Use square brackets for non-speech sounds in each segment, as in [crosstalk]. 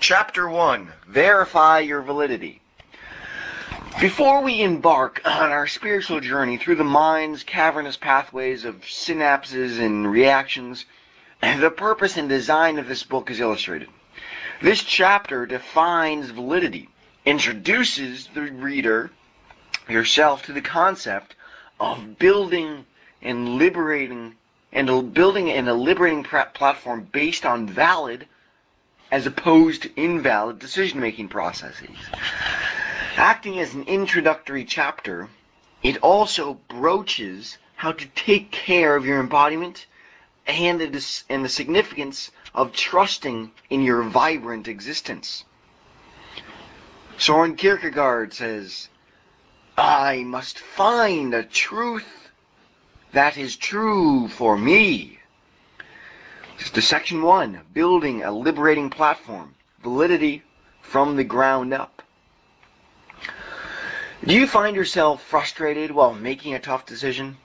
Chapter 1 Verify Your Validity. Before we embark on our spiritual journey through the mind's cavernous pathways of synapses and reactions, the purpose and design of this book is illustrated. This chapter defines validity, introduces the reader yourself to the concept of building and liberating and building and a liberating platform based on valid as opposed to invalid decision-making processes. Acting as an introductory chapter, it also broaches how to take care of your embodiment and the, and the significance of trusting in your vibrant existence. Soren Kierkegaard says, I must find a truth that is true for me. To section one, building a liberating platform, validity from the ground up. Do you find yourself frustrated while making a tough decision?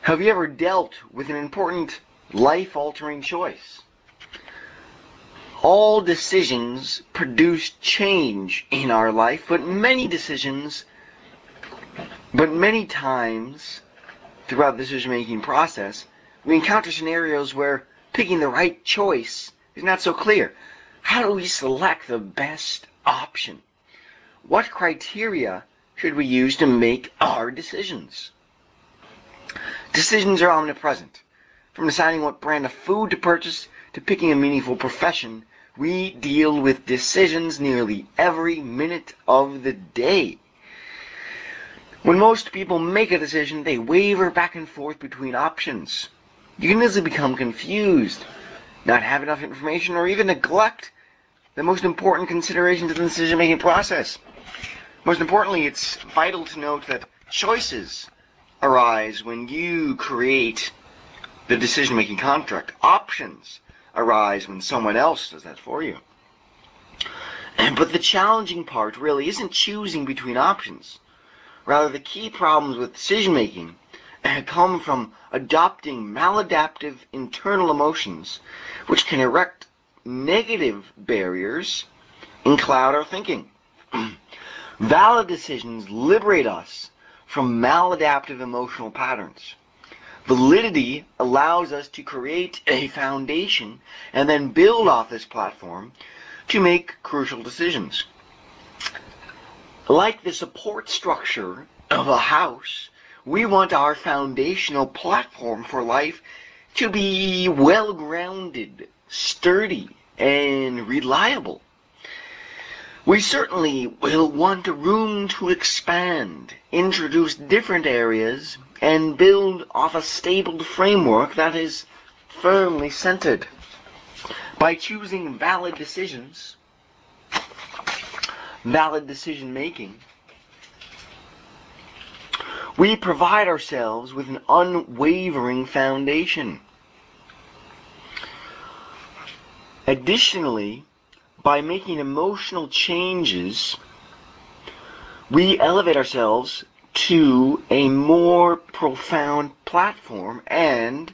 Have you ever dealt with an important life-altering choice? All decisions produce change in our life, but many decisions, but many times throughout the decision-making process, we encounter scenarios where picking the right choice is not so clear. How do we select the best option? What criteria should we use to make our decisions? Decisions are omnipresent. From deciding what brand of food to purchase to picking a meaningful profession, we deal with decisions nearly every minute of the day. When most people make a decision, they waver back and forth between options. You can easily become confused, not have enough information, or even neglect the most important considerations of the decision-making process. Most importantly, it's vital to note that choices arise when you create the decision-making contract. Options arise when someone else does that for you. But the challenging part really isn't choosing between options. Rather, the key problems with decision making come from adopting maladaptive internal emotions, which can erect negative barriers and cloud our thinking. [clears throat] Valid decisions liberate us from maladaptive emotional patterns. Validity allows us to create a foundation and then build off this platform to make crucial decisions like the support structure of a house, we want our foundational platform for life to be well grounded, sturdy, and reliable. We certainly will want room to expand, introduce different areas, and build off a stable framework that is firmly centered. By choosing valid decisions, valid decision making, we provide ourselves with an unwavering foundation. Additionally, by making emotional changes, we elevate ourselves to a more profound platform and,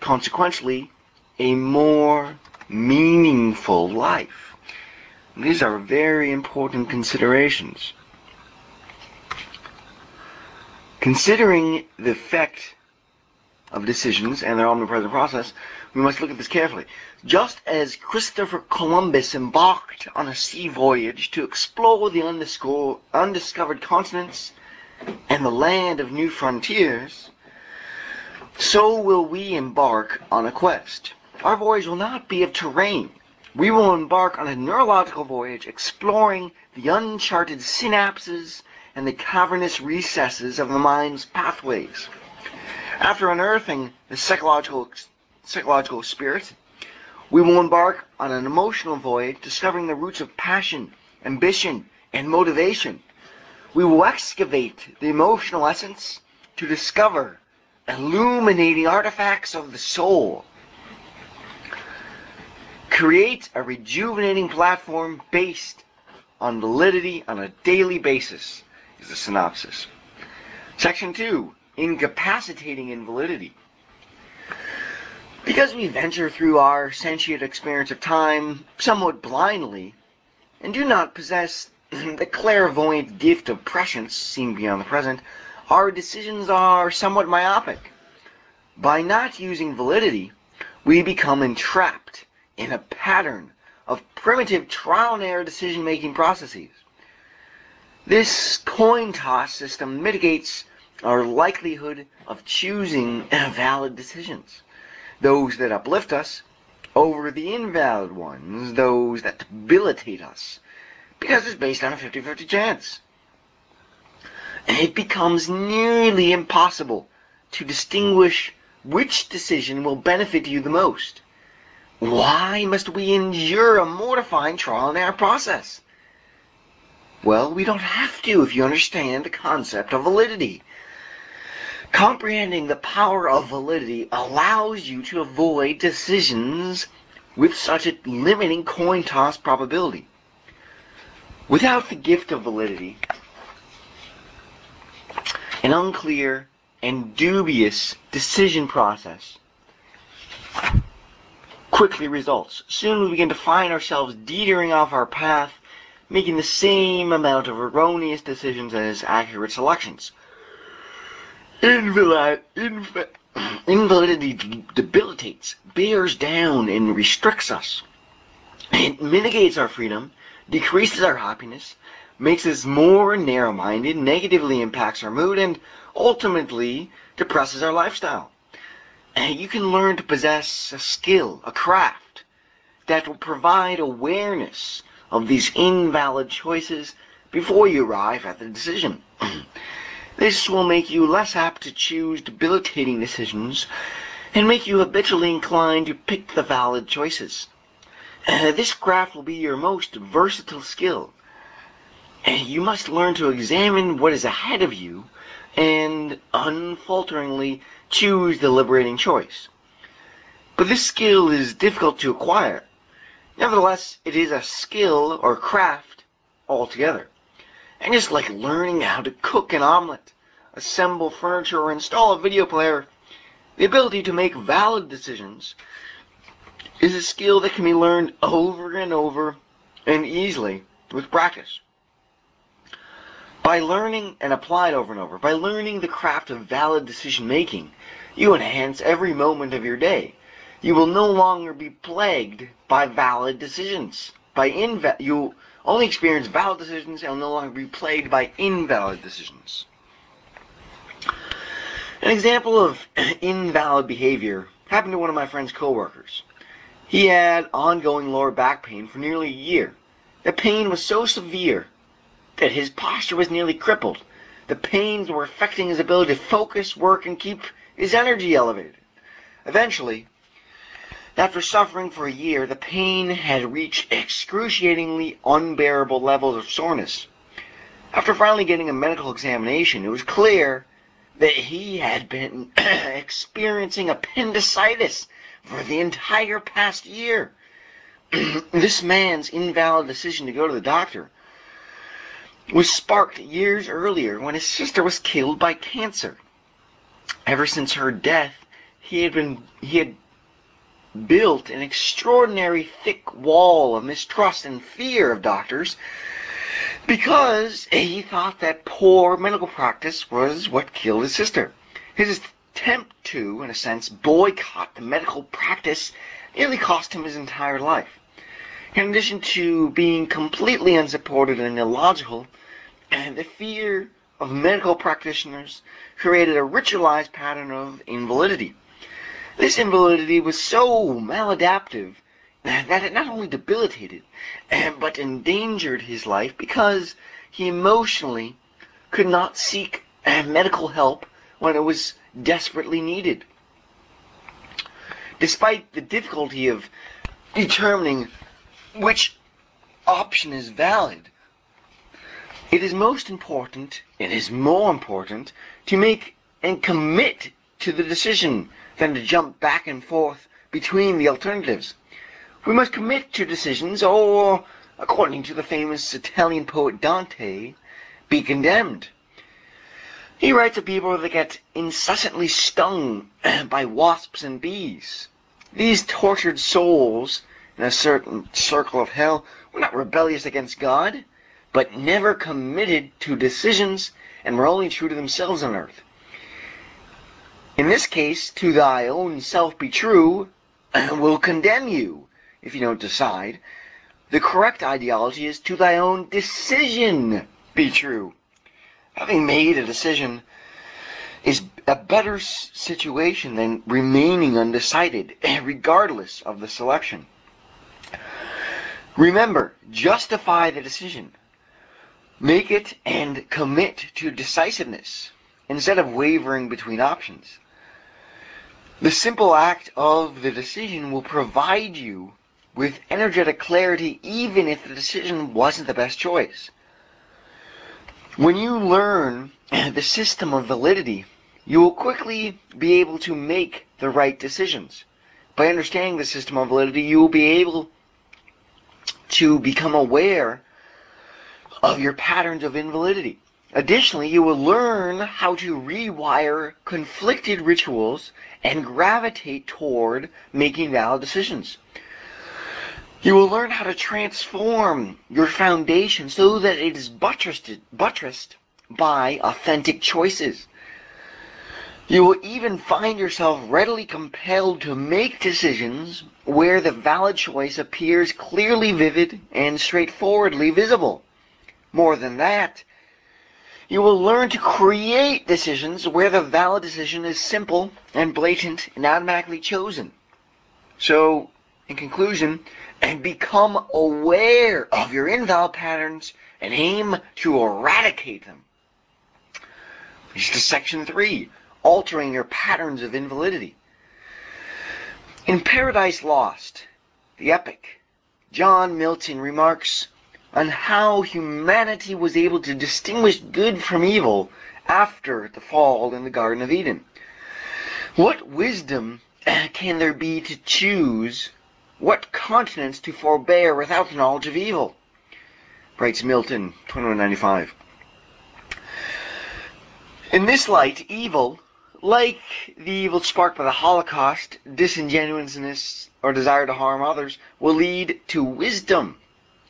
consequently, a more meaningful life. These are very important considerations. Considering the effect of decisions and their omnipresent process, we must look at this carefully. Just as Christopher Columbus embarked on a sea voyage to explore the undiscovered continents and the land of new frontiers, so will we embark on a quest. Our voyage will not be of terrain, we will embark on a neurological voyage exploring the uncharted synapses and the cavernous recesses of the mind's pathways. After unearthing the psychological, psychological spirit, we will embark on an emotional voyage discovering the roots of passion, ambition, and motivation. We will excavate the emotional essence to discover illuminating artifacts of the soul create a rejuvenating platform based on validity on a daily basis is the synopsis. Section 2, incapacitating invalidity. Because we venture through our sentient experience of time somewhat blindly, and do not possess [clears throat] the clairvoyant gift of prescience seen beyond the present, our decisions are somewhat myopic. By not using validity, we become entrapped in a pattern of primitive trial and error decision making processes. This coin toss system mitigates our likelihood of choosing valid decisions, those that uplift us over the invalid ones, those that debilitate us, because it's based on a 50-50 chance. It becomes nearly impossible to distinguish which decision will benefit you the most. Why must we endure a mortifying trial and error process? Well, we don't have to if you understand the concept of validity. Comprehending the power of validity allows you to avoid decisions with such a limiting coin toss probability. Without the gift of validity, an unclear and dubious decision process quickly results. Soon we begin to find ourselves teetering off our path making the same amount of erroneous decisions as accurate selections. Invalid, inv [clears throat] invalidity debilitates, bears down, and restricts us. It mitigates our freedom, decreases our happiness, makes us more narrow-minded, negatively impacts our mood, and ultimately depresses our lifestyle. You can learn to possess a skill, a craft, that will provide awareness of these invalid choices before you arrive at the decision. [clears throat] this will make you less apt to choose debilitating decisions and make you habitually inclined to pick the valid choices. Uh, this craft will be your most versatile skill. You must learn to examine what is ahead of you and unfalteringly choose the liberating choice. But this skill is difficult to acquire Nevertheless, it is a skill or craft altogether. And just like learning how to cook an omelet, assemble furniture, or install a video player, the ability to make valid decisions is a skill that can be learned over and over and easily with practice. By learning and applied over and over, by learning the craft of valid decision making, you enhance every moment of your day you will no longer be plagued by valid decisions. By inva- you only experience valid decisions and will no longer be plagued by invalid decisions. An example of [clears throat] invalid behavior happened to one of my friend's coworkers. He had ongoing lower back pain for nearly a year. The pain was so severe that his posture was nearly crippled. The pains were affecting his ability to focus, work, and keep his energy elevated. Eventually, after suffering for a year, the pain had reached excruciatingly unbearable levels of soreness. After finally getting a medical examination, it was clear that he had been [clears throat] experiencing appendicitis for the entire past year. [clears throat] this man's invalid decision to go to the doctor was sparked years earlier when his sister was killed by cancer. Ever since her death, he had been he had built an extraordinary thick wall of mistrust and fear of doctors because he thought that poor medical practice was what killed his sister. His attempt to, in a sense, boycott the medical practice nearly cost him his entire life. In addition to being completely unsupported and illogical, and the fear of medical practitioners created a ritualized pattern of invalidity. This invalidity was so maladaptive that it not only debilitated, eh, but endangered his life because he emotionally could not seek eh, medical help when it was desperately needed. Despite the difficulty of determining which option is valid, it is most important, it is more important, to make and commit to the decision than to jump back and forth between the alternatives. We must commit to decisions or, according to the famous Italian poet Dante, be condemned. He writes of people that get incessantly stung [clears throat] by wasps and bees. These tortured souls in a certain circle of hell were not rebellious against God, but never committed to decisions and were only true to themselves on earth. In this case, to thy own self be true [clears throat] will condemn you if you don't decide. The correct ideology is to thy own decision be true. Having made a decision is a better situation than remaining undecided, [clears throat] regardless of the selection. Remember, justify the decision. Make it and commit to decisiveness instead of wavering between options. The simple act of the decision will provide you with energetic clarity even if the decision wasn't the best choice. When you learn [clears throat] the system of validity, you will quickly be able to make the right decisions. By understanding the system of validity, you will be able to become aware of your patterns of invalidity. Additionally, you will learn how to rewire conflicted rituals and gravitate toward making valid decisions. You will learn how to transform your foundation so that it is buttressed, buttressed by authentic choices. You will even find yourself readily compelled to make decisions where the valid choice appears clearly vivid and straightforwardly visible. More than that, you will learn to create decisions where the valid decision is simple and blatant and automatically chosen. So, in conclusion, and become aware of your invalid patterns and aim to eradicate them. This is section three, altering your patterns of invalidity. In Paradise Lost, the epic, John Milton remarks, on how humanity was able to distinguish good from evil after the fall in the Garden of Eden. What wisdom [clears throat] can there be to choose what continence to forbear without the knowledge of evil? Writes Milton, 2195. In this light, evil, like the evil sparked by the Holocaust, disingenuousness, or desire to harm others, will lead to wisdom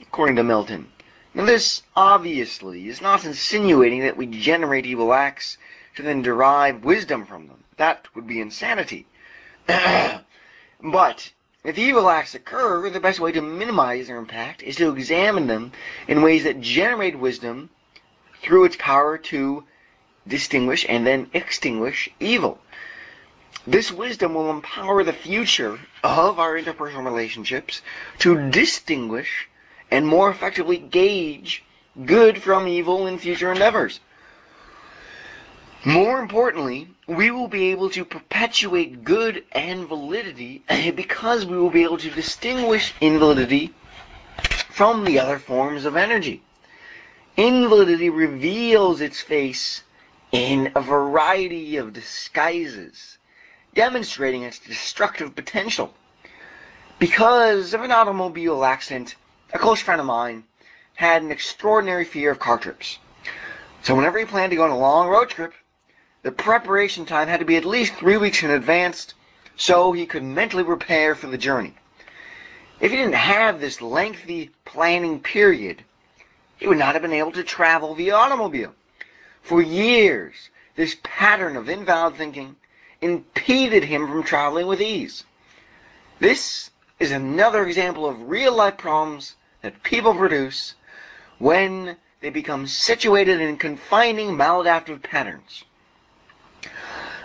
according to Milton. Now this, obviously, is not insinuating that we generate evil acts to then derive wisdom from them. That would be insanity. [clears throat] but if evil acts occur, the best way to minimize their impact is to examine them in ways that generate wisdom through its power to distinguish and then extinguish evil. This wisdom will empower the future of our interpersonal relationships to distinguish and more effectively gauge good from evil in future endeavors. More importantly, we will be able to perpetuate good and validity [laughs] because we will be able to distinguish invalidity from the other forms of energy. Invalidity reveals its face in a variety of disguises, demonstrating its destructive potential. Because of an automobile accident a close friend of mine had an extraordinary fear of car trips. So whenever he planned to go on a long road trip, the preparation time had to be at least three weeks in advance so he could mentally prepare for the journey. If he didn't have this lengthy planning period, he would not have been able to travel via automobile. For years, this pattern of invalid thinking impeded him from traveling with ease. This is another example of real life problems that people produce when they become situated in confining maladaptive patterns.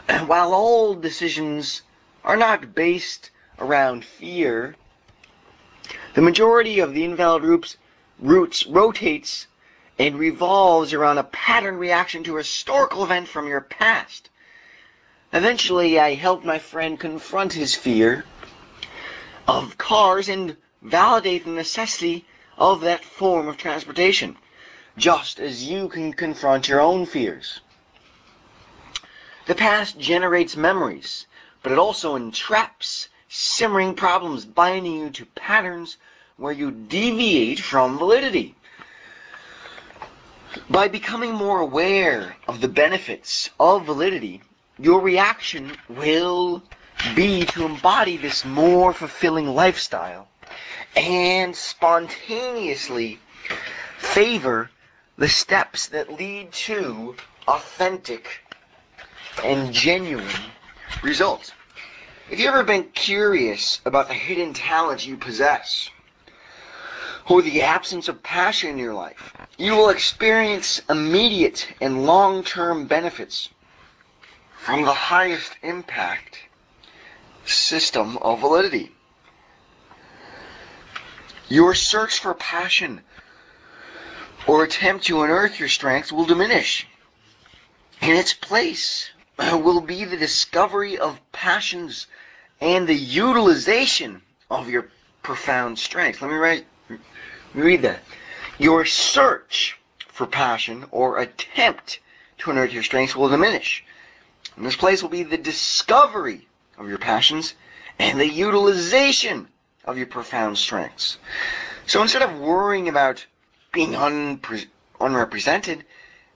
[clears throat] While all decisions are not based around fear, the majority of the invalid roots, roots rotates and revolves around a pattern reaction to a historical event from your past. Eventually, I helped my friend confront his fear of cars and validate the necessity of that form of transportation, just as you can confront your own fears. The past generates memories, but it also entraps simmering problems, binding you to patterns where you deviate from validity. By becoming more aware of the benefits of validity, your reaction will be to embody this more fulfilling lifestyle and spontaneously favor the steps that lead to authentic and genuine results. If you've ever been curious about the hidden talents you possess, or the absence of passion in your life, you will experience immediate and long-term benefits from the highest impact system of validity. Your search for passion or attempt to unearth your strengths will diminish. In its place [clears throat] will be the discovery of passions and the utilization of your profound strengths. Let me write, read that. Your search for passion or attempt to unearth your strengths will diminish. In this place will be the discovery of your passions and the utilization of your profound strengths. So instead of worrying about being unpre- unrepresented,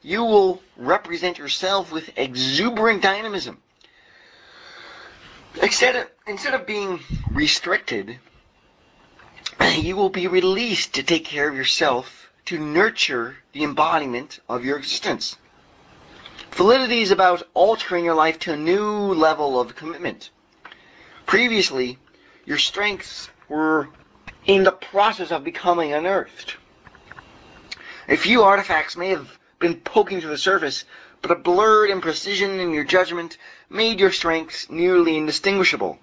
you will represent yourself with exuberant dynamism. Instead of, instead of being restricted, you will be released to take care of yourself, to nurture the embodiment of your existence. Validity is about altering your life to a new level of commitment. Previously, your strengths were in the process of becoming unearthed. A few artifacts may have been poking to the surface, but a blurred imprecision in your judgment made your strengths nearly indistinguishable.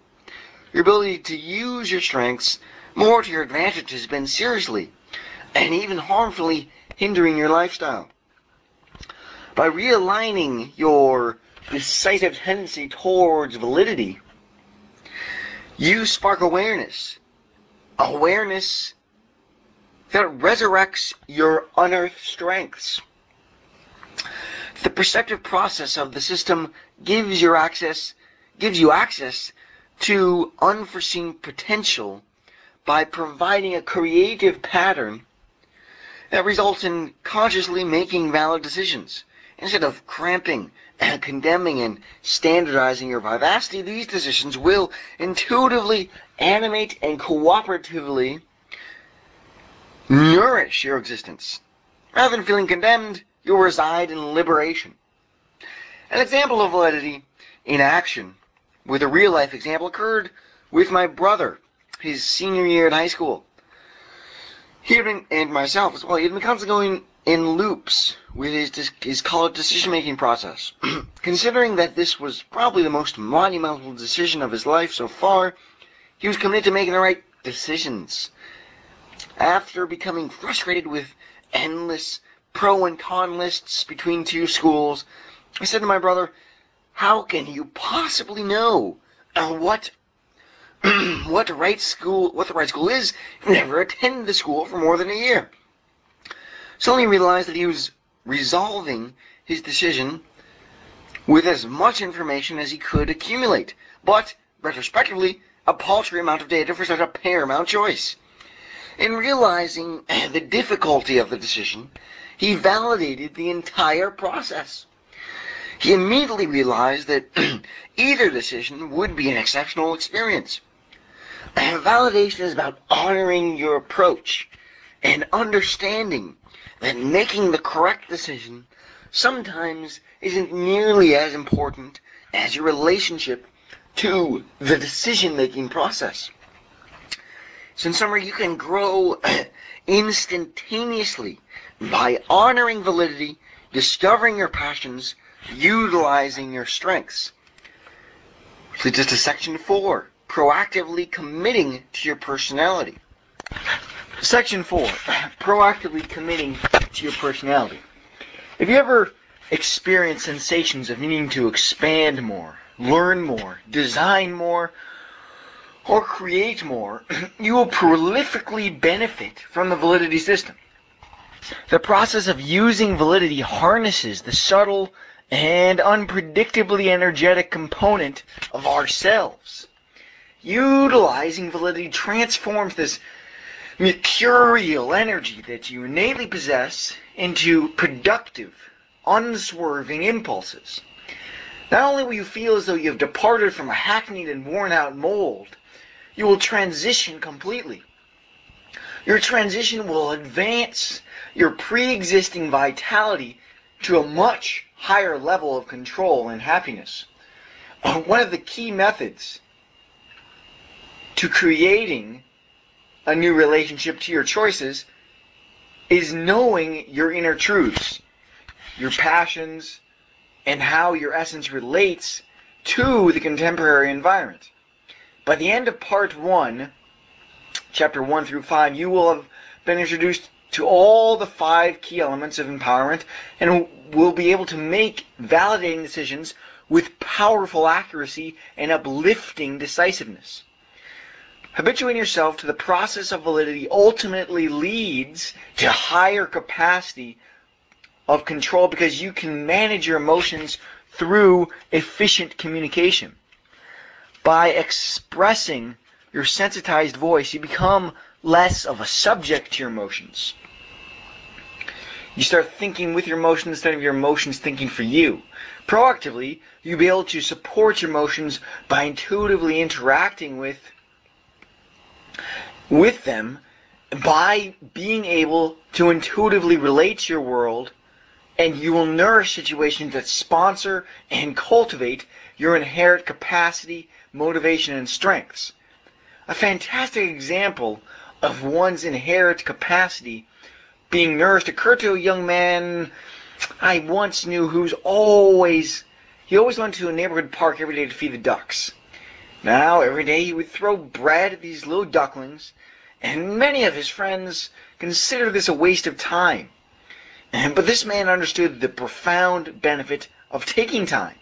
Your ability to use your strengths more to your advantage has been seriously and even harmfully hindering your lifestyle. By realigning your decisive tendency towards validity, you spark awareness. Awareness that resurrects your unearthed strengths. The perceptive process of the system gives your access gives you access to unforeseen potential by providing a creative pattern that results in consciously making valid decisions. Instead of cramping [clears throat] condemning and standardizing your vivacity, these decisions will intuitively animate and cooperatively nourish your existence. Rather than feeling condemned, you'll reside in liberation. An example of validity in action with a real life example occurred with my brother, his senior year in high school. He and myself as well, he had been constantly going in loops with his, his college decision making process. [clears throat] Considering that this was probably the most monumental decision of his life so far, he was committed to making the right decisions. After becoming frustrated with endless pro and con lists between two schools, I said to my brother, how can you possibly know uh, what [clears throat] what right school what the right school is never attended the school for more than a year? Suddenly realized that he was resolving his decision with as much information as he could accumulate, but retrospectively, a paltry amount of data for such a paramount choice. In realizing [clears throat] the difficulty of the decision, he validated the entire process. He immediately realized that [clears throat] either decision would be an exceptional experience. [clears throat] Validation is about honoring your approach and understanding that making the correct decision sometimes isn't nearly as important as your relationship to the decision making process. So in summary, you can grow [clears throat] instantaneously by honoring validity, discovering your passions, utilizing your strengths. So just to section four, proactively committing to your personality. Section four, proactively committing to your personality. Have you ever experienced sensations of needing to expand more, learn more, design more, or create more, [clears throat] you will prolifically benefit from the validity system. The process of using validity harnesses the subtle and unpredictably energetic component of ourselves. Utilizing validity transforms this mercurial energy that you innately possess into productive, unswerving impulses. Not only will you feel as though you have departed from a hackneyed and worn out mold, you will transition completely. Your transition will advance your pre-existing vitality to a much higher level of control and happiness. One of the key methods to creating a new relationship to your choices is knowing your inner truths, your passions, and how your essence relates to the contemporary environment. By the end of part one, chapter one through five, you will have been introduced to all the five key elements of empowerment and will be able to make validating decisions with powerful accuracy and uplifting decisiveness. Habituating yourself to the process of validity ultimately leads to higher capacity of control because you can manage your emotions through efficient communication. By expressing your sensitized voice, you become less of a subject to your emotions. You start thinking with your emotions instead of your emotions thinking for you. Proactively, you'll be able to support your emotions by intuitively interacting with with them by being able to intuitively relate to your world and you will nourish situations that sponsor and cultivate your inherent capacity, motivation, and strengths. A fantastic example of one's inherent capacity being nourished occurred to a young man I once knew who's always he always went to a neighborhood park every day to feed the ducks. Now every day he would throw bread at these little ducklings, and many of his friends considered this a waste of time. But this man understood the profound benefit of taking time,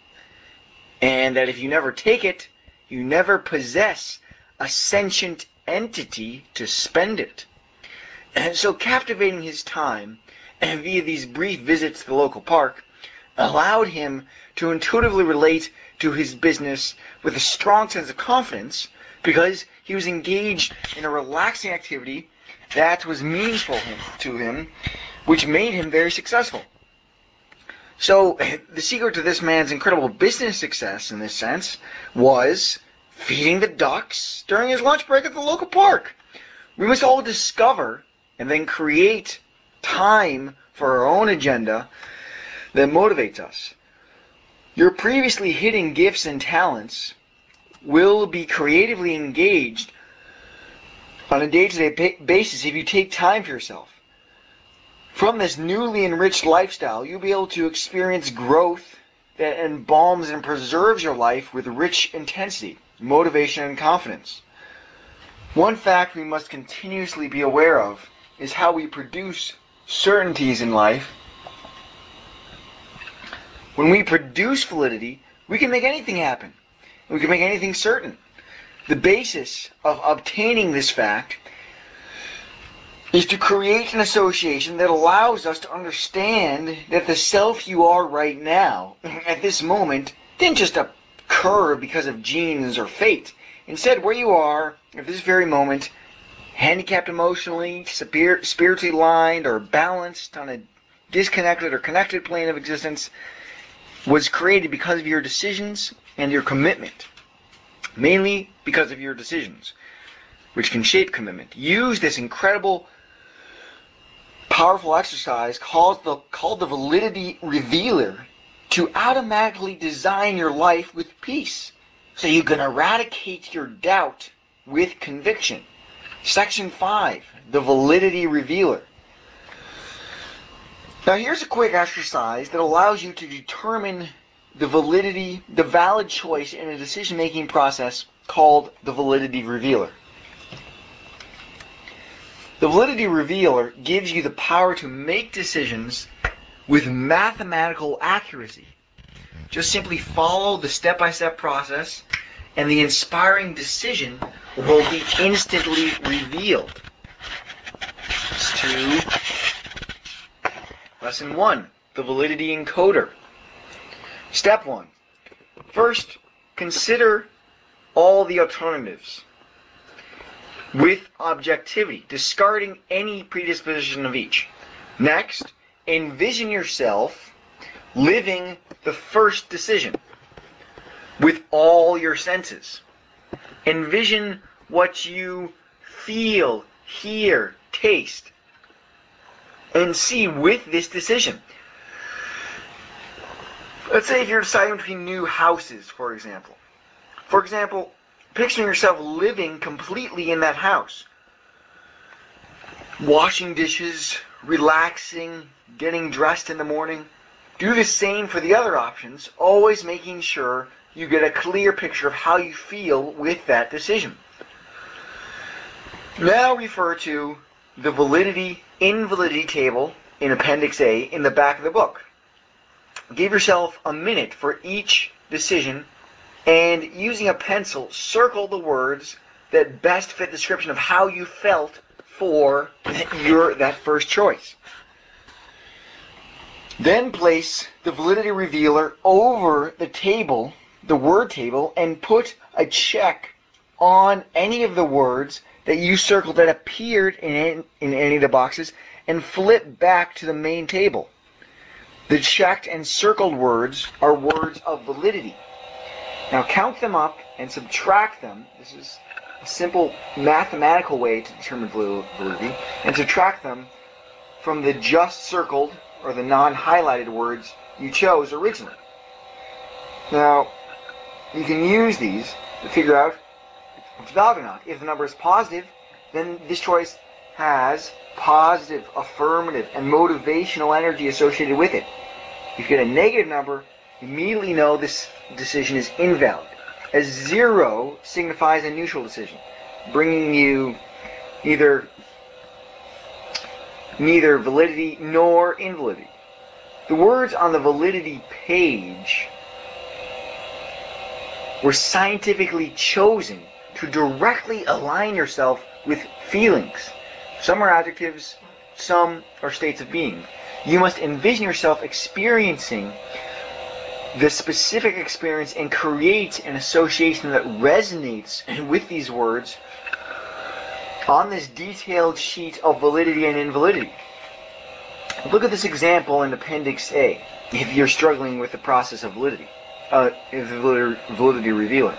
and that if you never take it, you never possess a sentient entity to spend it. And so captivating his time via these brief visits to the local park allowed him to intuitively relate to his business with a strong sense of confidence because he was engaged in a relaxing activity that was meaningful to him, which made him very successful. So [laughs] the secret to this man's incredible business success in this sense was feeding the ducks during his lunch break at the local park. We must all discover and then create time for our own agenda that motivates us. Your previously hidden gifts and talents will be creatively engaged on a day-to-day basis if you take time for yourself. From this newly enriched lifestyle, you'll be able to experience growth that embalms and preserves your life with rich intensity, motivation, and confidence. One fact we must continuously be aware of is how we produce certainties in life. When we produce validity, we can make anything happen. We can make anything certain. The basis of obtaining this fact is to create an association that allows us to understand that the self you are right now, [laughs] at this moment, didn't just occur because of genes or fate. Instead, where you are at this very moment handicapped emotionally, spiritually aligned, or balanced on a disconnected or connected plane of existence was created because of your decisions and your commitment. Mainly because of your decisions, which can shape commitment. Use this incredible, powerful exercise called the, called the validity revealer to automatically design your life with peace. So you can eradicate your doubt with conviction. Section 5, the validity revealer. Now here's a quick exercise that allows you to determine the validity, the valid choice in a decision-making process called the validity revealer. The validity revealer gives you the power to make decisions with mathematical accuracy. Just simply follow the step-by-step process and the inspiring decision will be instantly revealed. To lesson one, the validity encoder. Step one. First, consider all the alternatives with objectivity, discarding any predisposition of each. Next, envision yourself living the first decision with all your senses. Envision what you feel, hear, taste and see with this decision. Let's say if you're deciding between new houses, for example. For example, picturing yourself living completely in that house. Washing dishes, relaxing, getting dressed in the morning. Do the same for the other options, always making sure you get a clear picture of how you feel with that decision. Now refer to the validity invalidity table in Appendix A in the back of the book. Give yourself a minute for each decision and using a pencil, circle the words that best fit the description of how you felt for your that first choice. Then place the validity revealer over the table, the word table, and put a check on any of the words that you circled that appeared in, in any of the boxes and flip back to the main table. The checked and circled words are words of validity. Now count them up and subtract them. This is a simple mathematical way to determine validity. And subtract them from the just circled or the non-highlighted words you chose originally. Now, you can use these to figure out or not. If the number is positive, then this choice has positive, affirmative, and motivational energy associated with it. If you get a negative number, you immediately know this decision is invalid. A zero signifies a neutral decision, bringing you either neither validity nor invalidity. The words on the validity page were scientifically chosen to directly align yourself with feelings. Some are adjectives, some are states of being. You must envision yourself experiencing the specific experience and create an association that resonates [laughs] with these words on this detailed sheet of validity and invalidity. Look at this example in Appendix A if you're struggling with the process of validity, uh, the validity revealer.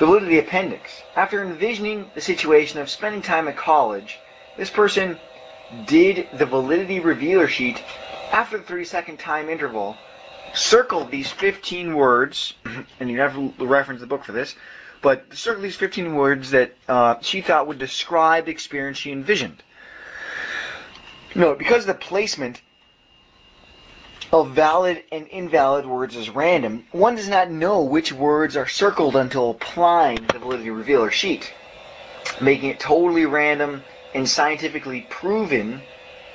Validity appendix. After envisioning the situation of spending time at college, this person did the validity revealer sheet after the 30 second time interval, circled these 15 words, [clears throat] and you have to reference the book for this, but circle these 15 words that uh, she thought would describe the experience she envisioned. No, because of the placement of valid and invalid words is random, one does not know which words are circled until applying the validity revealer sheet, making it totally random and scientifically proven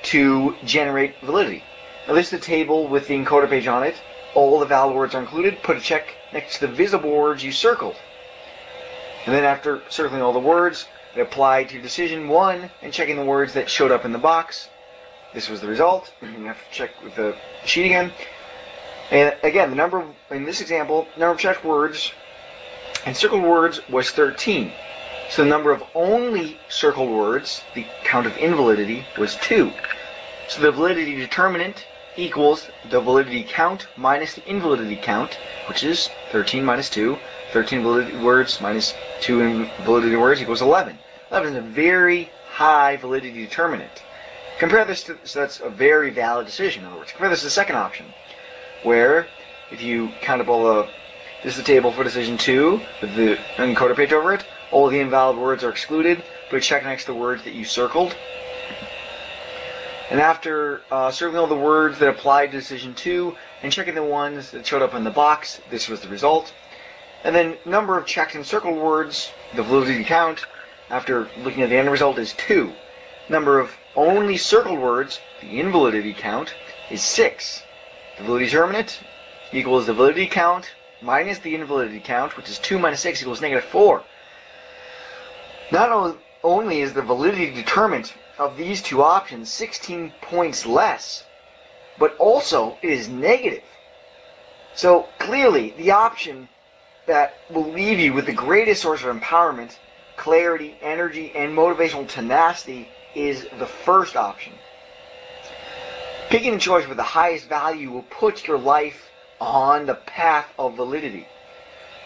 to generate validity. Now this is the table with the encoder page on it. All the valid words are included. Put a check next to the visible words you circled. And then after circling all the words, apply to decision one and checking the words that showed up in the box. This was the result. You have to check with the sheet again. And again, the number in this example, number of checked words and circled words was 13. So the number of only circled words, the count of invalidity, was 2. So the validity determinant equals the validity count minus the invalidity count, which is 13 minus 2. 13 validity words minus 2 invalidity words equals 11. 11 is a very high validity determinant. Compare this to, so that's a very valid decision, in other words. Compare this to the second option, where if you count up all the, this is the table for decision 2, with the encoder page over it, all the invalid words are excluded, put a check next to the words that you circled. And after uh, circling all the words that applied to decision 2 and checking the ones that showed up in the box, this was the result. And then number of checked and circled words, the validity count, after looking at the end result is 2. Number of only circled words, the invalidity count, is 6. The validity determinant equals the validity count minus the invalidity count, which is 2 minus 6 equals negative 4. Not only is the validity determinant of these two options 16 points less, but also it is negative. So clearly, the option that will leave you with the greatest source of empowerment, clarity, energy, and motivational tenacity is the first option. Picking the choice with the highest value will put your life on the path of validity.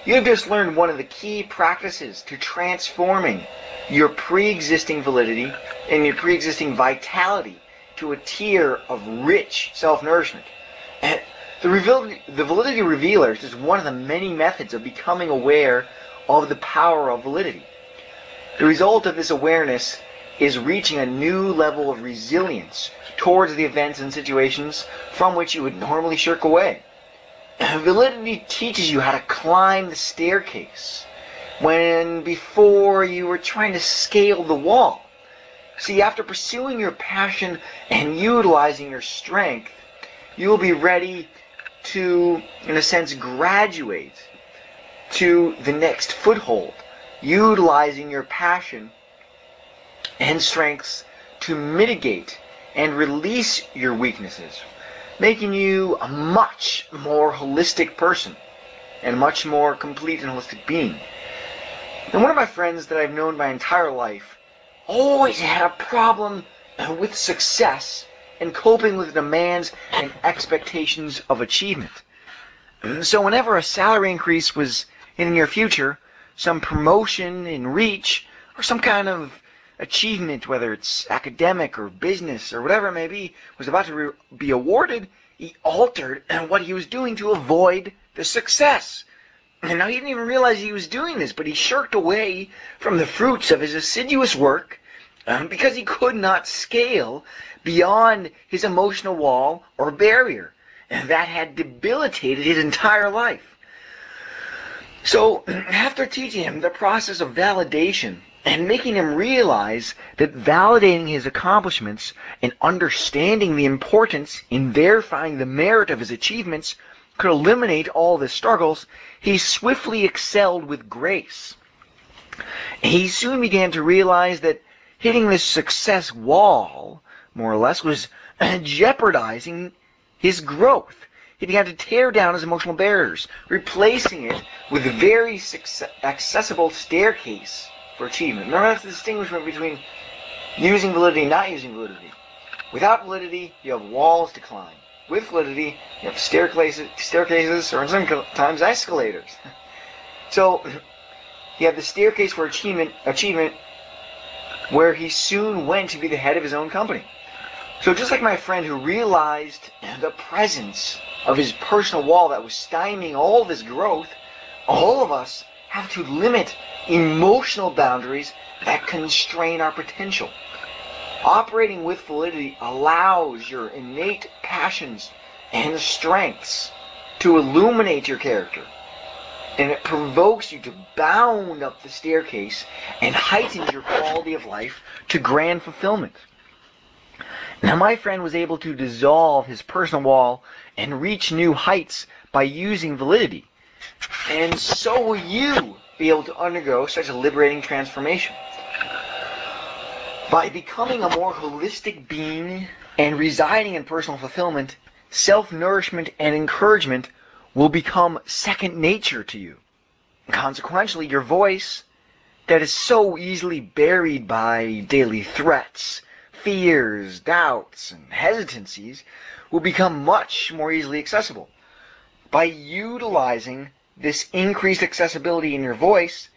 You have just learned one of the key practices to transforming your pre-existing validity and your pre-existing vitality to a tier of rich self-nourishment. And the, the validity revealers is one of the many methods of becoming aware of the power of validity. The result of this awareness is reaching a new level of resilience towards the events and situations from which you would normally shirk away. [clears throat] Validity teaches you how to climb the staircase when before you were trying to scale the wall. See, after pursuing your passion and utilizing your strength, you will be ready to, in a sense, graduate to the next foothold, utilizing your passion and strengths to mitigate and release your weaknesses, making you a much more holistic person and much more complete and holistic being. And one of my friends that I've known my entire life always had a problem with success and coping with demands and expectations of achievement. So whenever a salary increase was in the near future, some promotion in reach, or some kind of achievement, whether it's academic or business or whatever it may be, was about to re- be awarded, he altered what he was doing to avoid the success. And now he didn't even realize he was doing this, but he shirked away from the fruits of his assiduous work um, because he could not scale beyond his emotional wall or barrier. And that had debilitated his entire life. So, [clears throat] after teaching him the process of validation and making him realize that validating his accomplishments and understanding the importance in verifying the merit of his achievements could eliminate all the struggles, he swiftly excelled with grace. He soon began to realize that hitting this success wall, more or less, was [clears throat] jeopardizing his growth. He began to tear down his emotional barriers, replacing it with a very accessible staircase for achievement. Remember that's the distinguishment between using validity and not using validity. Without validity, you have walls to climb. With validity, you have staircases, staircases or sometimes escalators. [laughs] So you have the staircase for achievement, achievement where he soon went to be the head of his own company. So just like my friend who realized the presence of his personal wall that was stymieing all of his growth, all of us have to limit emotional boundaries that constrain our potential. Operating with validity allows your innate passions and strengths to illuminate your character. And it provokes you to bound up the staircase and heightens your quality of life to grand fulfillment. Now, my friend was able to dissolve his personal wall and reach new heights by using validity. And so will you be able to undergo such a liberating transformation. By becoming a more holistic being and residing in personal fulfillment, self-nourishment and encouragement will become second nature to you. Consequently, your voice that is so easily buried by daily threats, fears, doubts, and hesitancies will become much more easily accessible. By utilizing this increased accessibility in your voice,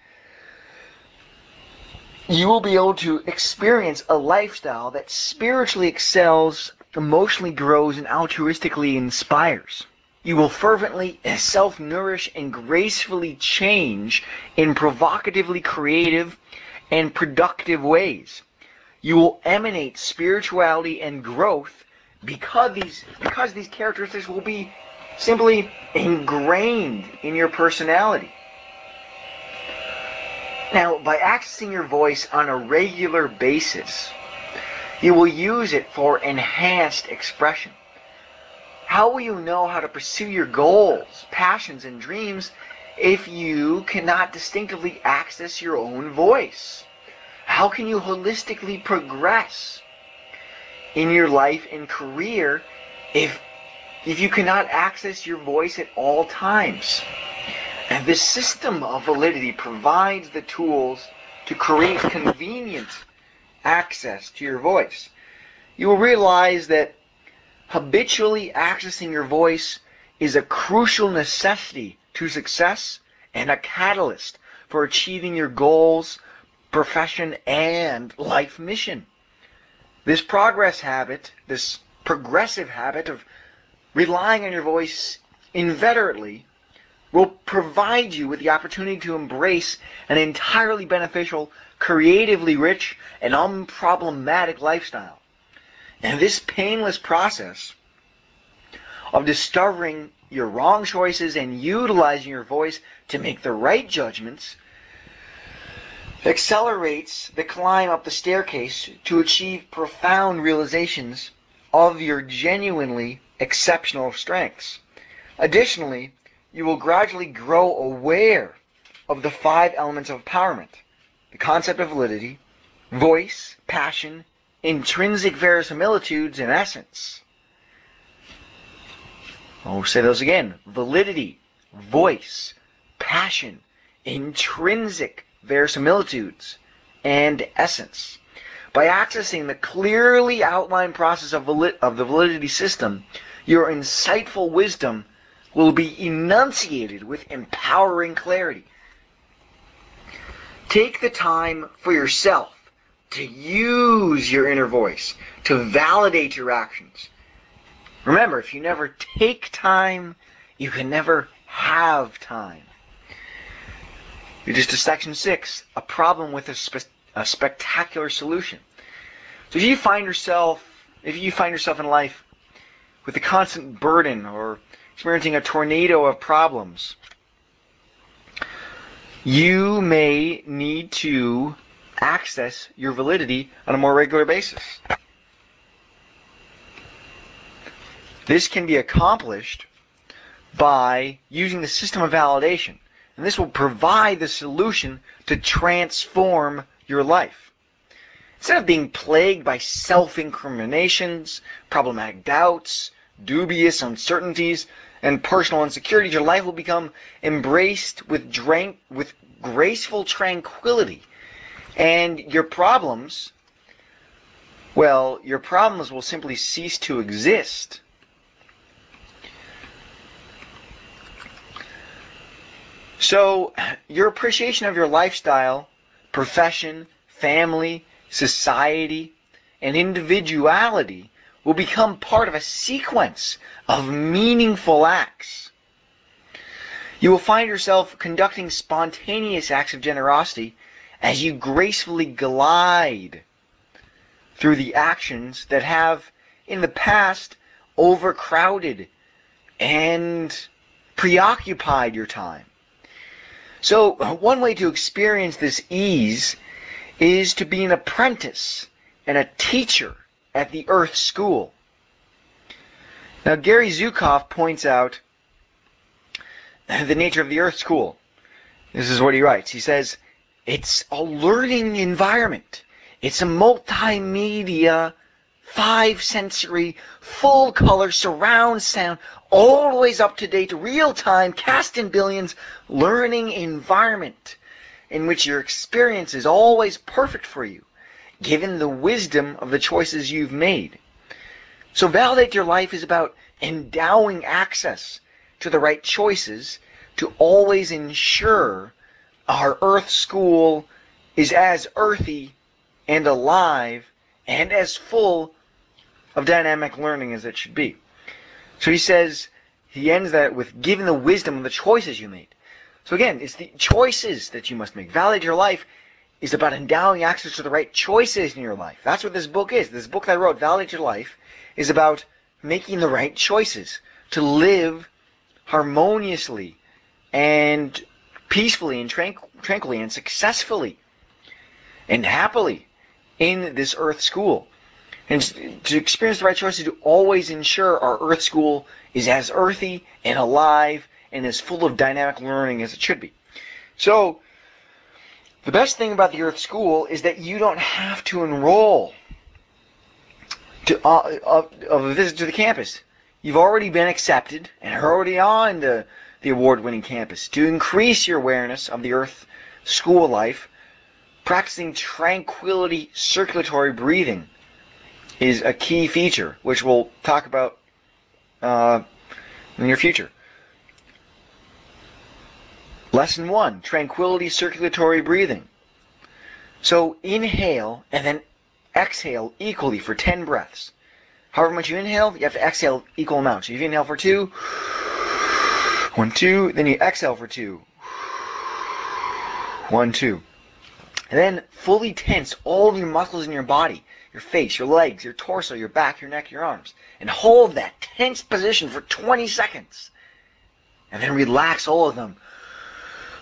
you will be able to experience a lifestyle that spiritually excels, emotionally grows, and altruistically inspires. You will fervently self-nourish and gracefully change in provocatively creative and productive ways. You will emanate spirituality and growth because these because these characteristics will be simply ingrained in your personality. Now, by accessing your voice on a regular basis, you will use it for enhanced expression. How will you know how to pursue your goals, passions, and dreams if you cannot distinctively access your own voice? How can you holistically progress in your life and career if if you cannot access your voice at all times. And this system of validity provides the tools to create convenient access to your voice. You will realize that habitually accessing your voice is a crucial necessity to success and a catalyst for achieving your goals, profession, and life mission. This progress habit, this progressive habit of relying on your voice inveterately will provide you with the opportunity to embrace an entirely beneficial, creatively rich, and unproblematic lifestyle. And this painless process of discovering your wrong choices and utilizing your voice to make the right judgments accelerates the climb up the staircase to achieve profound realizations of your genuinely exceptional strengths. Additionally, you will gradually grow aware of the five elements of empowerment the concept of validity, voice, passion, intrinsic verisimilitudes, and essence. I'll say those again validity, voice, passion, intrinsic verisimilitudes, and essence. By accessing the clearly outlined process of, of the validity system, your insightful wisdom will be enunciated with empowering clarity. Take the time for yourself to use your inner voice, to validate your actions. Remember, if you never take time, you can never have time. Just to section six, a problem with a, spe- a spectacular solution. So if you find yourself, if you find yourself in life with a constant burden or experiencing a tornado of problems, you may need to access your validity on a more regular basis. This can be accomplished by using the system of validation. And this will provide the solution to transform your life. Instead of being plagued by self-incriminations, problematic doubts, dubious uncertainties, and personal insecurities, your life will become embraced with, drank, with graceful tranquility. And your problems, well, your problems will simply cease to exist. So, your appreciation of your lifestyle, profession, family, society, and individuality will become part of a sequence of meaningful acts. You will find yourself conducting spontaneous acts of generosity as you gracefully glide through the actions that have in the past overcrowded and preoccupied your time. So one way to experience this ease is to be an apprentice and a teacher at the Earth School. Now, Gary Zukav points out the nature of the Earth School. This is what he writes. He says, it's a learning environment. It's a multimedia, five sensory, full color surround sound, always up to date, real time, cast in billions learning environment in which your experience is always perfect for you given the wisdom of the choices you've made. So validate your life is about endowing access to the right choices to always ensure our earth school is as earthy and alive and as full of dynamic learning as it should be. So he says, he ends that with giving the wisdom of the choices you made. So again, it's the choices that you must make. Validate your life is about endowing access to the right choices in your life. That's what this book is. This book that I wrote, Validate Your Life, is about making the right choices to live harmoniously and peacefully and tranquilly and successfully and happily in this earth school. And to experience the right choices to always ensure our earth school is as earthy and alive and as full of dynamic learning as it should be. So, the best thing about the Earth School is that you don't have to enroll to uh, of, of a visit to the campus. You've already been accepted and are already on the, the award-winning campus. To increase your awareness of the Earth School life, practicing tranquility circulatory breathing is a key feature, which we'll talk about uh, in the near future. Lesson one, tranquility circulatory breathing. So inhale and then exhale equally for 10 breaths. However much you inhale, you have to exhale equal amounts. So if you inhale for two, one, two, then you exhale for two, one, two. And then fully tense all of your muscles in your body, your face, your legs, your torso, your back, your neck, your arms. And hold that tense position for 20 seconds. And then relax all of them.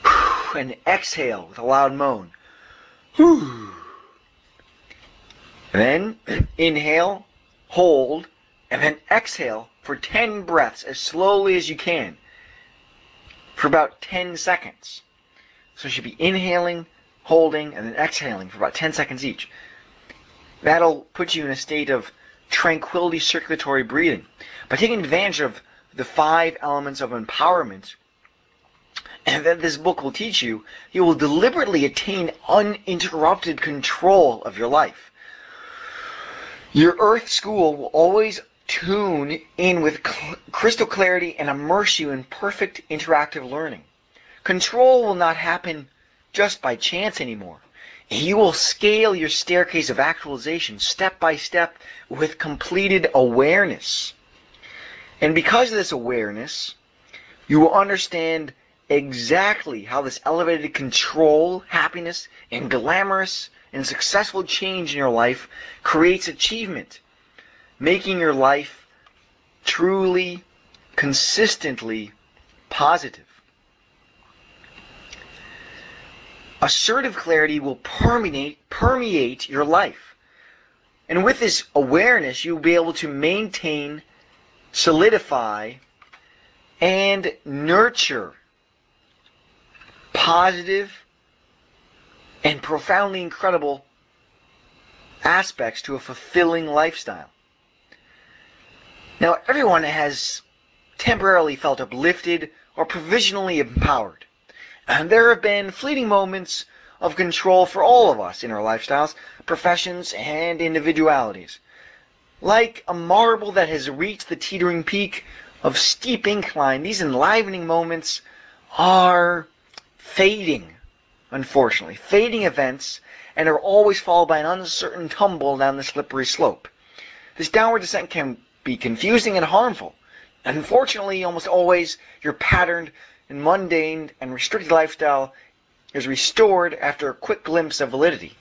[sighs] And exhale with a loud moan. And [sighs] then inhale, hold, and then exhale for 10 breaths as slowly as you can for about 10 seconds. So you should be inhaling, holding, and then exhaling for about 10 seconds each. That'll put you in a state of tranquility circulatory breathing. By taking advantage of the five elements of empowerment that this book will teach you, you will deliberately attain uninterrupted control of your life. Your earth school will always tune in with cl- crystal clarity and immerse you in perfect interactive learning. Control will not happen just by chance anymore. You will scale your staircase of actualization step by step with completed awareness. And because of this awareness, you will understand exactly how this elevated control, happiness, and glamorous and successful change in your life creates achievement, making your life truly, consistently positive. Assertive clarity will permeate, permeate your life. And with this awareness, you'll be able to maintain, solidify, and nurture positive and profoundly incredible aspects to a fulfilling lifestyle. Now, everyone has temporarily felt uplifted or provisionally empowered. And there have been fleeting moments of control for all of us in our lifestyles, professions, and individualities. Like a marble that has reached the teetering peak of steep incline, these enlivening moments are fading, unfortunately, fading events, and are always followed by an uncertain tumble down the slippery slope. This downward descent can be confusing and harmful. Unfortunately, almost always your patterned and mundane and restricted lifestyle is restored after a quick glimpse of validity.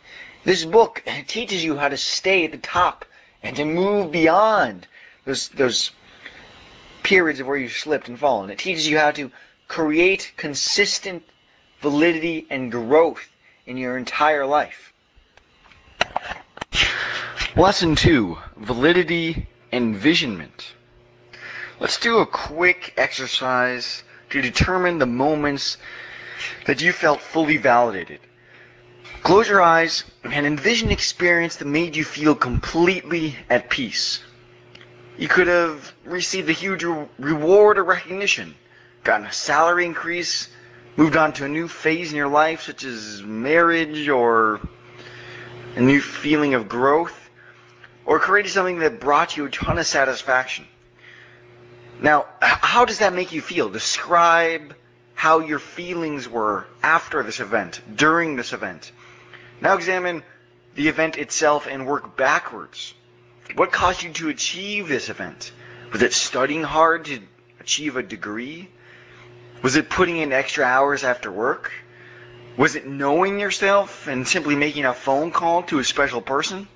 This book teaches you how to stay at the top and to move beyond those those periods of where you've slipped and fallen. It teaches you how to create consistent validity, and growth in your entire life. Lesson 2 Validity Envisionment. Let's do a quick exercise to determine the moments that you felt fully validated. Close your eyes and envision an experience that made you feel completely at peace. You could have received a huge reward or recognition, gotten a salary increase, moved on to a new phase in your life, such as marriage or a new feeling of growth, or created something that brought you a ton of satisfaction. Now, how does that make you feel? Describe how your feelings were after this event, during this event. Now examine the event itself and work backwards. What caused you to achieve this event? Was it studying hard to achieve a degree? Was it putting in extra hours after work? Was it knowing yourself and simply making a phone call to a special person?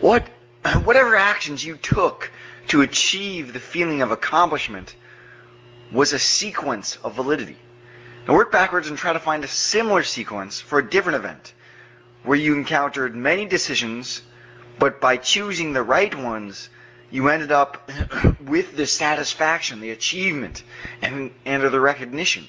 What, [clears throat] whatever actions you took to achieve the feeling of accomplishment was a sequence of validity. Now work backwards and try to find a similar sequence for a different event where you encountered many decisions, but by choosing the right ones, you ended up [coughs] with the satisfaction, the achievement, and, and the recognition.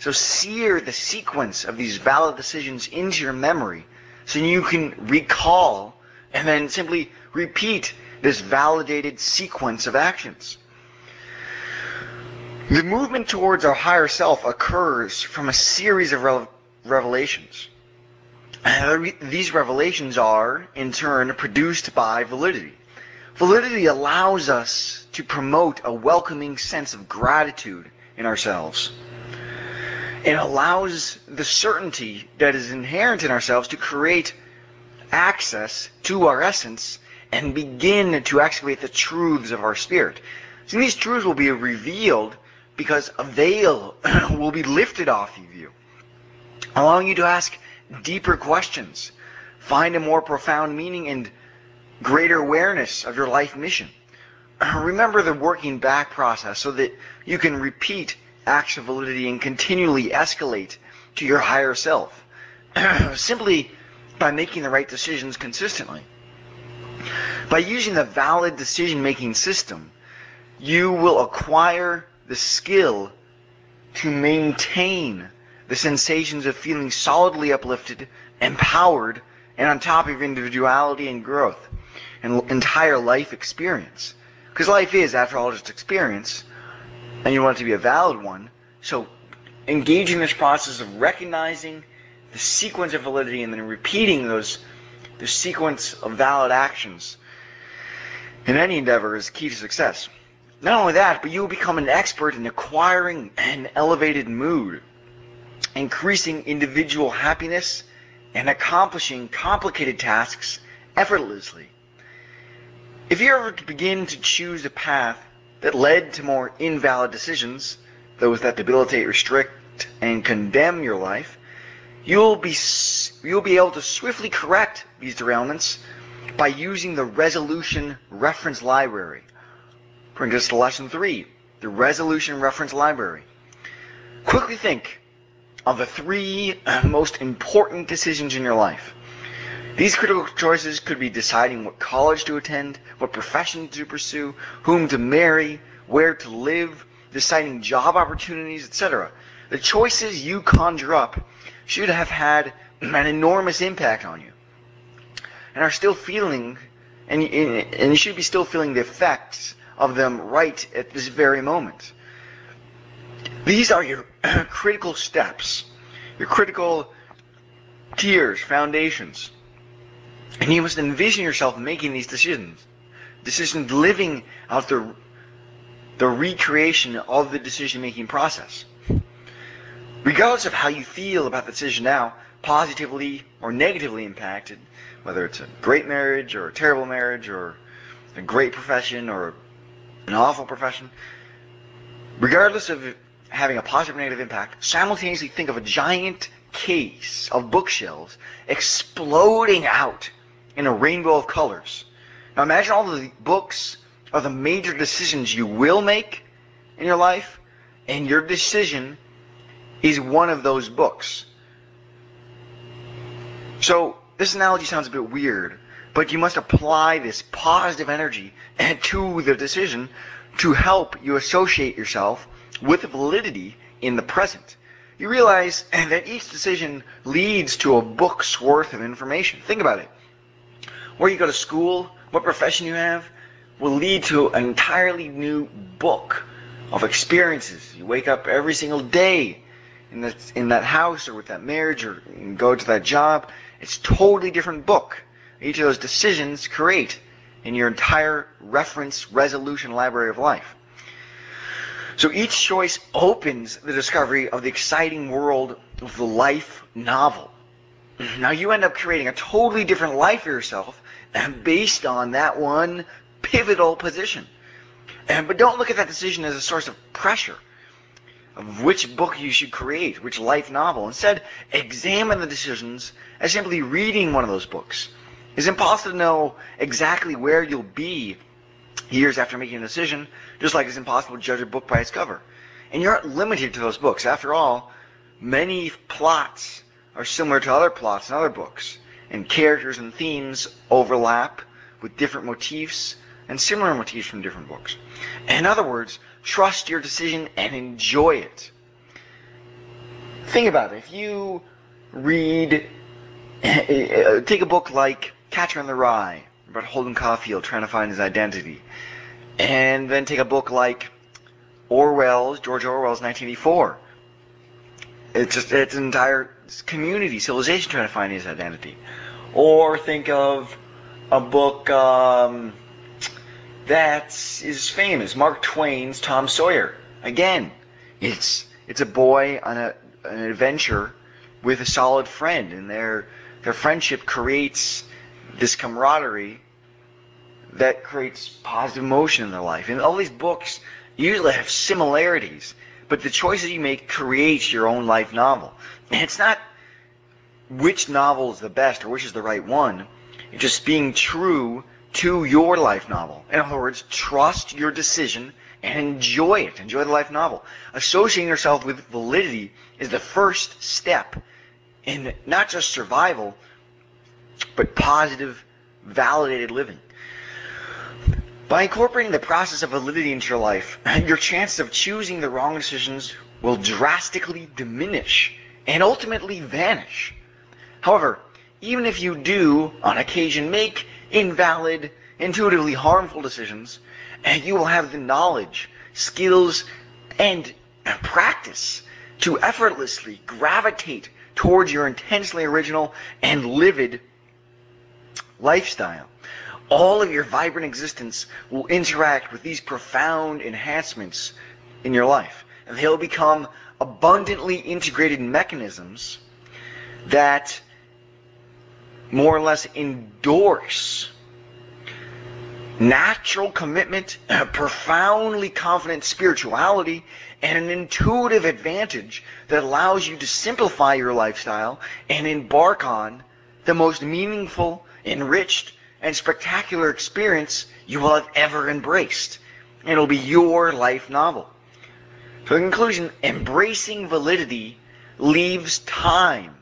So sear the sequence of these valid decisions into your memory so you can recall and then simply repeat this validated sequence of actions. The movement towards our higher self occurs from a series of revelations. these revelations are, in turn, produced by validity. Validity allows us to promote a welcoming sense of gratitude in ourselves. It allows the certainty that is inherent in ourselves to create access to our essence and begin to excavate the truths of our spirit. So these truths will be revealed because a veil [clears throat] will be lifted off of you, allowing you to ask deeper questions, find a more profound meaning and greater awareness of your life mission. [clears throat] Remember the working back process so that you can repeat acts of validity and continually escalate to your higher self [clears throat] simply by making the right decisions consistently. By using the valid decision making system, you will acquire the skill to maintain the sensations of feeling solidly uplifted, empowered, and on top of individuality and growth and entire life experience. Because life is, after all, just experience, and you want it to be a valid one. So engaging this process of recognizing the sequence of validity and then repeating those the sequence of valid actions in any endeavor is key to success. Not only that, but you will become an expert in acquiring an elevated mood, increasing individual happiness, and accomplishing complicated tasks effortlessly. If you ever begin to choose a path that led to more invalid decisions, those that debilitate, restrict, and condemn your life, you'll be you'll be able to swiftly correct these derailments by using the resolution reference library. Bring us to lesson three, the resolution reference library. Quickly think of the three [clears throat] most important decisions in your life. These critical choices could be deciding what college to attend, what profession to pursue, whom to marry, where to live, deciding job opportunities, etc. The choices you conjure up should have had an enormous impact on you and are still feeling, and, and you should be still feeling the effects of them right at this very moment. These are your [clears throat] critical steps, your critical tiers, foundations. And you must envision yourself making these decisions. Decisions living out the, the recreation of the decision making process. Regardless of how you feel about the decision now, positively or negatively impacted, whether it's a great marriage or a terrible marriage or a great profession or an awful profession, regardless of having a positive or negative impact, simultaneously think of a giant case of bookshelves exploding out in a rainbow of colors. Now imagine all the books of the major decisions you will make in your life, and your decision is one of those books. So this analogy sounds a bit weird, but you must apply this positive energy [laughs] to the decision to help you associate yourself with validity in the present. You realize [laughs] that each decision leads to a book's worth of information. Think about it. Where you go to school, what profession you have, will lead to an entirely new book of experiences. You wake up every single day in that, in that house or with that marriage or go to that job. It's totally different book. Each of those decisions create in your entire reference resolution library of life. So each choice opens the discovery of the exciting world of the life novel. Now you end up creating a totally different life for yourself based on that one pivotal position. And, But don't look at that decision as a source of pressure of which book you should create, which life novel. Instead, examine the decisions as simply reading one of those books. It's impossible to know exactly where you'll be years after making a decision, just like it's impossible to judge a book by its cover. And you're not limited to those books. After all, many plots are similar to other plots in other books, and characters and themes overlap with different motifs and similar motifs from different books. In other words, trust your decision and enjoy it. Think about it. If you read, [laughs] take a book like Catcher in the Rye about Holden Caulfield trying to find his identity, and then take a book like Orwell's, George Orwell's 1984. It's just it's an entire community, civilization trying to find his identity. Or think of a book. Um, that is famous. Mark Twain's Tom Sawyer. Again, it's it's a boy on a an adventure with a solid friend, and their their friendship creates this camaraderie that creates positive emotion in their life. And all these books usually have similarities, but the choices you make creates your own life novel. And it's not which novel is the best or which is the right one. It's just being true to your life novel. In other words, trust your decision and enjoy it. Enjoy the life novel. Associating yourself with validity is the first step in not just survival, but positive, validated living. By incorporating the process of validity into your life, [laughs] your chances of choosing the wrong decisions will drastically diminish and ultimately vanish. However, even if you do, on occasion, make invalid, intuitively harmful decisions, and you will have the knowledge, skills, and practice to effortlessly gravitate towards your intensely original and livid lifestyle all of your vibrant existence will interact with these profound enhancements in your life. And they'll become abundantly integrated mechanisms that more or less endorse natural commitment, [clears throat] profoundly confident spirituality, and an intuitive advantage that allows you to simplify your lifestyle and embark on the most meaningful, enriched, and spectacular experience you will have ever embraced. And it'll be your life novel. So in conclusion, embracing validity leaves time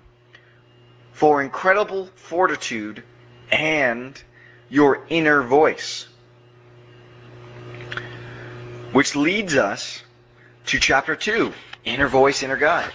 for incredible fortitude and your inner voice. Which leads us to chapter 2, Inner Voice, Inner Guide.